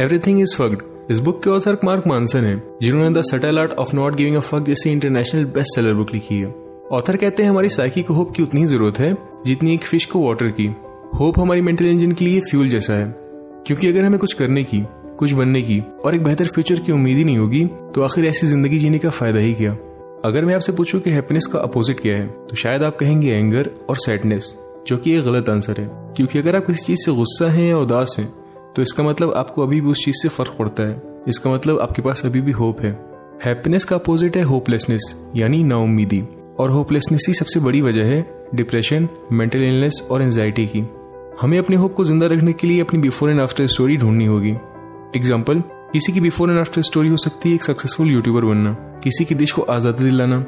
Everything is fucked इस book के author Mark Manson है, जिन्होंने the subtle art of not giving a fuck जैसी इंटरनेशनल बेस्ट सेलर बुक लिखी है। ऑथर कहते हैं, हमारी साइकी को होप की उतनी ज़रूरत है, जितनी एक फ़िश को वाटर की। होप हमारी मेंटल इंजन के लिए फ्यूल जैसा है। क्योंकि अगर हमें कुछ करने की, कुछ बनने की और एक बेहतर फ्यूचर की उम्मीद ही नहीं होगी तो आखिर ऐसी ज़िंदगी जीने का फ़ायदा ही क्या? अगर मैं आपसे पूछूँ कि हैप्पीनेस का अपोजिट क्या है तो शायद आप कहेंगे एंगर और सैडनेस जो कि एक गलत आंसर है। क्योंकि अगर आप किसी चीज़ से गुस्सा हैं या उदास हैं तो इसका मतलब आपको अभी भी उस चीज़ से फ़र्क पड़ता है। इसका मतलब आपके पास अभी भी होप है। हैप्पीनेस का अपोजिट है होपलेसनेस, यानी नाउमीदी और होपलेसनेस ही सबसे बड़ी वजह है डिप्रेशन, मेंटल इलनेस और एंजाइटी की। हमें अपने होप को ज़िंदा रखने के लिए अपनी बिफोर एंड आफ्टर स्टोरी ढूंढनी होगी। एग्ज़ाम्पल किसी की बिफोर एंड आफ्टर स्टोरी हो सकती है एक सक्सेसफुल यूट्यूबर बनना, किसी की देश को आज़ादी दिलाना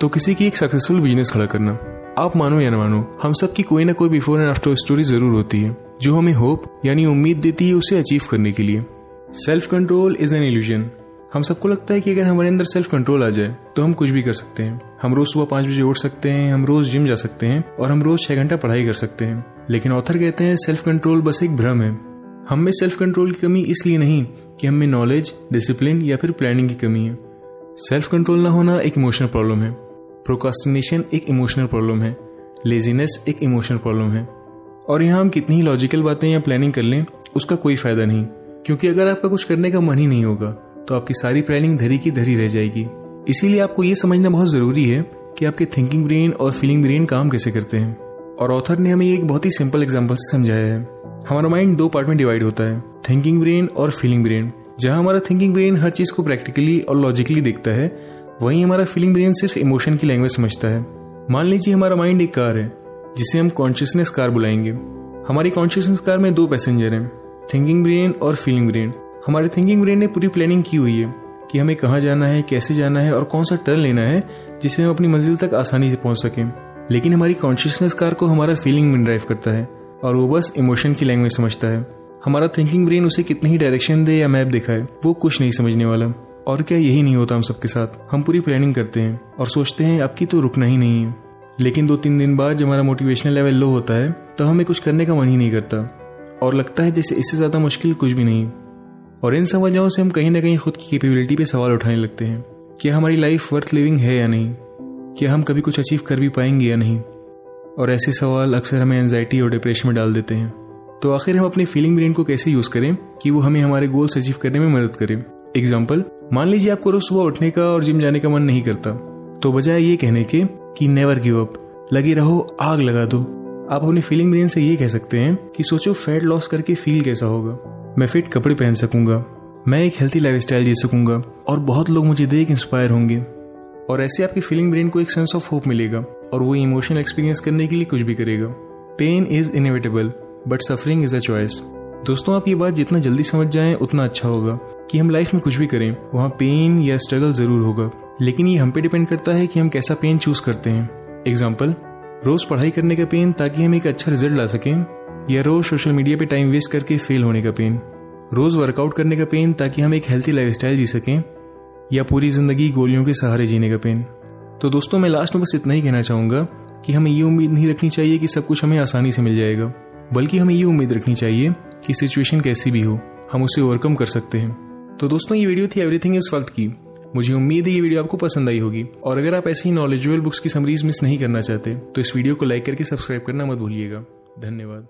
तो किसी की एक सक्सेसफुल बिज़नेस खड़ा करना। आप मानो या न मानो, हम सब की कोई ना कोई बिफोर एंड आफ्टर स्टोरी ज़रूर होती है। जो हमें होप, यानी उम्मीद देती है उसे अचीव करने के लिए। Self control is an illusion हम सबको लगता है कि अगर हमारे अंदर सेल्फ कंट्रोल आ जाए तो हम कुछ भी कर सकते हैं। हम रोज सुबह पाँच बजे उठ सकते हैं, हम रोज जिम जा सकते हैं, और हम रोज छह घंटा पढ़ाई कर सकते हैं। लेकिन ऑथर कहते हैं सेल्फ कंट्रोल बस एक भ्रम है। हम में सेल्फ कंट्रोल की कमी इसलिए नहीं कि हम में नॉलेज डिसिप्लिन या फिर प्लानिंग की कमी है। सेल्फ कंट्रोल ना होना एक इमोशनल प्रॉब्लम है। प्रोकास्टिनेशन एक इमोशनल प्रॉब्लम है। लेजीनेस एक इमोशनल प्रॉब्लम है। और यहाँ हम कितनी ही लॉजिकल बातें या प्लानिंग कर लें, उसका कोई फ़ायदा नहीं। क्योंकि अगर आपका कुछ करने का मन ही नहीं होगा तो आपकी सारी प्लानिंग धरी की धरी रह जाएगी। इसीलिए आपको ये समझना बहुत ज़रूरी है कि आपके थिंकिंग ब्रेन और फीलिंग ब्रेन काम कैसे करते हैं। और ऑथर ने हमें एक बहुत ही सिंपल एग्ज़ाम्पल से समझाया है। हमारा माइंड दो पार्ट में डिवाइड होता है थिंकिंग ब्रेन और फीलिंग ब्रेन जहाँ हमारा थिंकिंग ब्रेन हर चीज़ को प्रैक्टिकली और लॉजिकली देखता है, वहीं हमारा फीलिंग ब्रेन सिर्फ़ इमोशन की लैंग्वेज समझता है। मान लीजिए हमारा माइंड एक कार है जिसे हम कॉन्शियसनेस कार बुलाएँगे। हमारी कॉन्शियसनेस कार में दो पैसेंजर हैं थिंकिंग ब्रेन और फीलिंग ब्रेन हमारे थिंकिंग ब्रेन ने पूरी प्लानिंग की हुई है कि हमें कहाँ जाना है, कैसे जाना है और कौन सा टर्न लेना है जिससे हम अपनी मंजिल तक आसानी से पहुँच सकें। लेकिन हमारी कॉन्शियसनेस कार को हमारा फीलिंग ब्रेन ड्राइव करता है और वो बस इमोशन की लैंग्वेज समझता है। हमारा थिंकिंग ब्रेन उसे कितनी ही डायरेक्शन दे या मैप दिखाए, वो कुछ नहीं समझने वाला। और क्या यही नहीं होता हम सबके साथ? हम पूरी प्लानिंग करते हैं और सोचते हैं, अब की तो रुकना ही नहीं है। लेकिन दो तीन दिन बाद जब हमारा मोटिवेशनल लेवल लो होता है तो हमें कुछ करने का मन ही नहीं करता। और लगता है जैसे इससे ज़्यादा मुश्किल कुछ भी नहीं। और इन सब वजहों से हम कहीं ना कहीं खुद की कैपेबिलिटी पे सवाल उठाने लगते हैं क्या हमारी लाइफ वर्थ लिविंग है या नहीं? क्या हम कभी कुछ अचीव कर भी पाएँगे या नहीं? और ऐसे सवाल अक्सर हमें एनजाइटी और डिप्रेशन में डाल देते हैं। तो आखिर हम अपने फीलिंग ब्रेन को कैसे यूज़ करें, कि वो हमें हमारे गोल्स अचीव करने में मदद करे? एग्ज़ाम्पल मान लीजिए आपको रोज सुबह उठने का और जिम जाने का मन नहीं करता। तो बजाय ये कहने के कि नेवर गिव अप लगे रहो, आग लगा दो। आप अपनी फीलिंग ब्रेन से ये कह सकते हैं कि सोचो फैट लॉस करके फील कैसा होगा। मैं फिट कपड़े पहन सकूँगा, मैं एक हेल्थी लाइफ स्टाइल जी सकूँगा, और बहुत लोग मुझे देख इंस्पायर होंगे। और ऐसे आपकी फीलिंग ब्रेन को एक सेंस ऑफ़ होप मिलेगा, और वो इमोशनल एक्सपीरियंस करने के लिए कुछ भी करेगा। Pain is inevitable but suffering is a choice दोस्तों, आप ये बात जितना जल्दी समझ जाएँ, उतना अच्छा होगा। कि हम लाइफ में कुछ भी करें, वहाँ पेन या स्ट्रगल ज़रूर होगा। लेकिन ये हम पे डिपेंड करता है कि हम कैसा पेन चूज़ करते हैं। एग्ज़ाम्पल रोज पढ़ाई करने का पेन ताकि हम एक अच्छा रिज़ल्ट ला सकें, या रोज सोशल मीडिया पे टाइम वेस्ट करके फेल होने का पेन रोज वर्कआउट करने का पेन ताकि हम एक हेल्थी लाइफ जी सकें, या पूरी ज़िंदगी गोलियों के सहारे जीने का पेन तो दोस्तों, मैं लास्ट में बस इतना ही कहना चाहूँगा कि हमें ये उम्मीद नहीं रखनी चाहिए कि सब कुछ हमें आसानी से मिल जाएगा, बल्कि हमें ये उम्मीद रखनी चाहिए कि सिचुएशन कैसी भी हो, हम उसे ओवरकम कर सकते हैं। तो दोस्तों, ये वीडियो थी एवरीथिंग इस वक्त की। मुझे उम्मीद है ये वीडियो आपको पसंद आई होगी। और अगर आप ऐसे नॉलेजेबल बुक्स की समरीज मिस नहीं करना चाहते तो इस वीडियो को लाइक करके सब्सक्राइब करना मत भूलिएगा। धन्यवाद।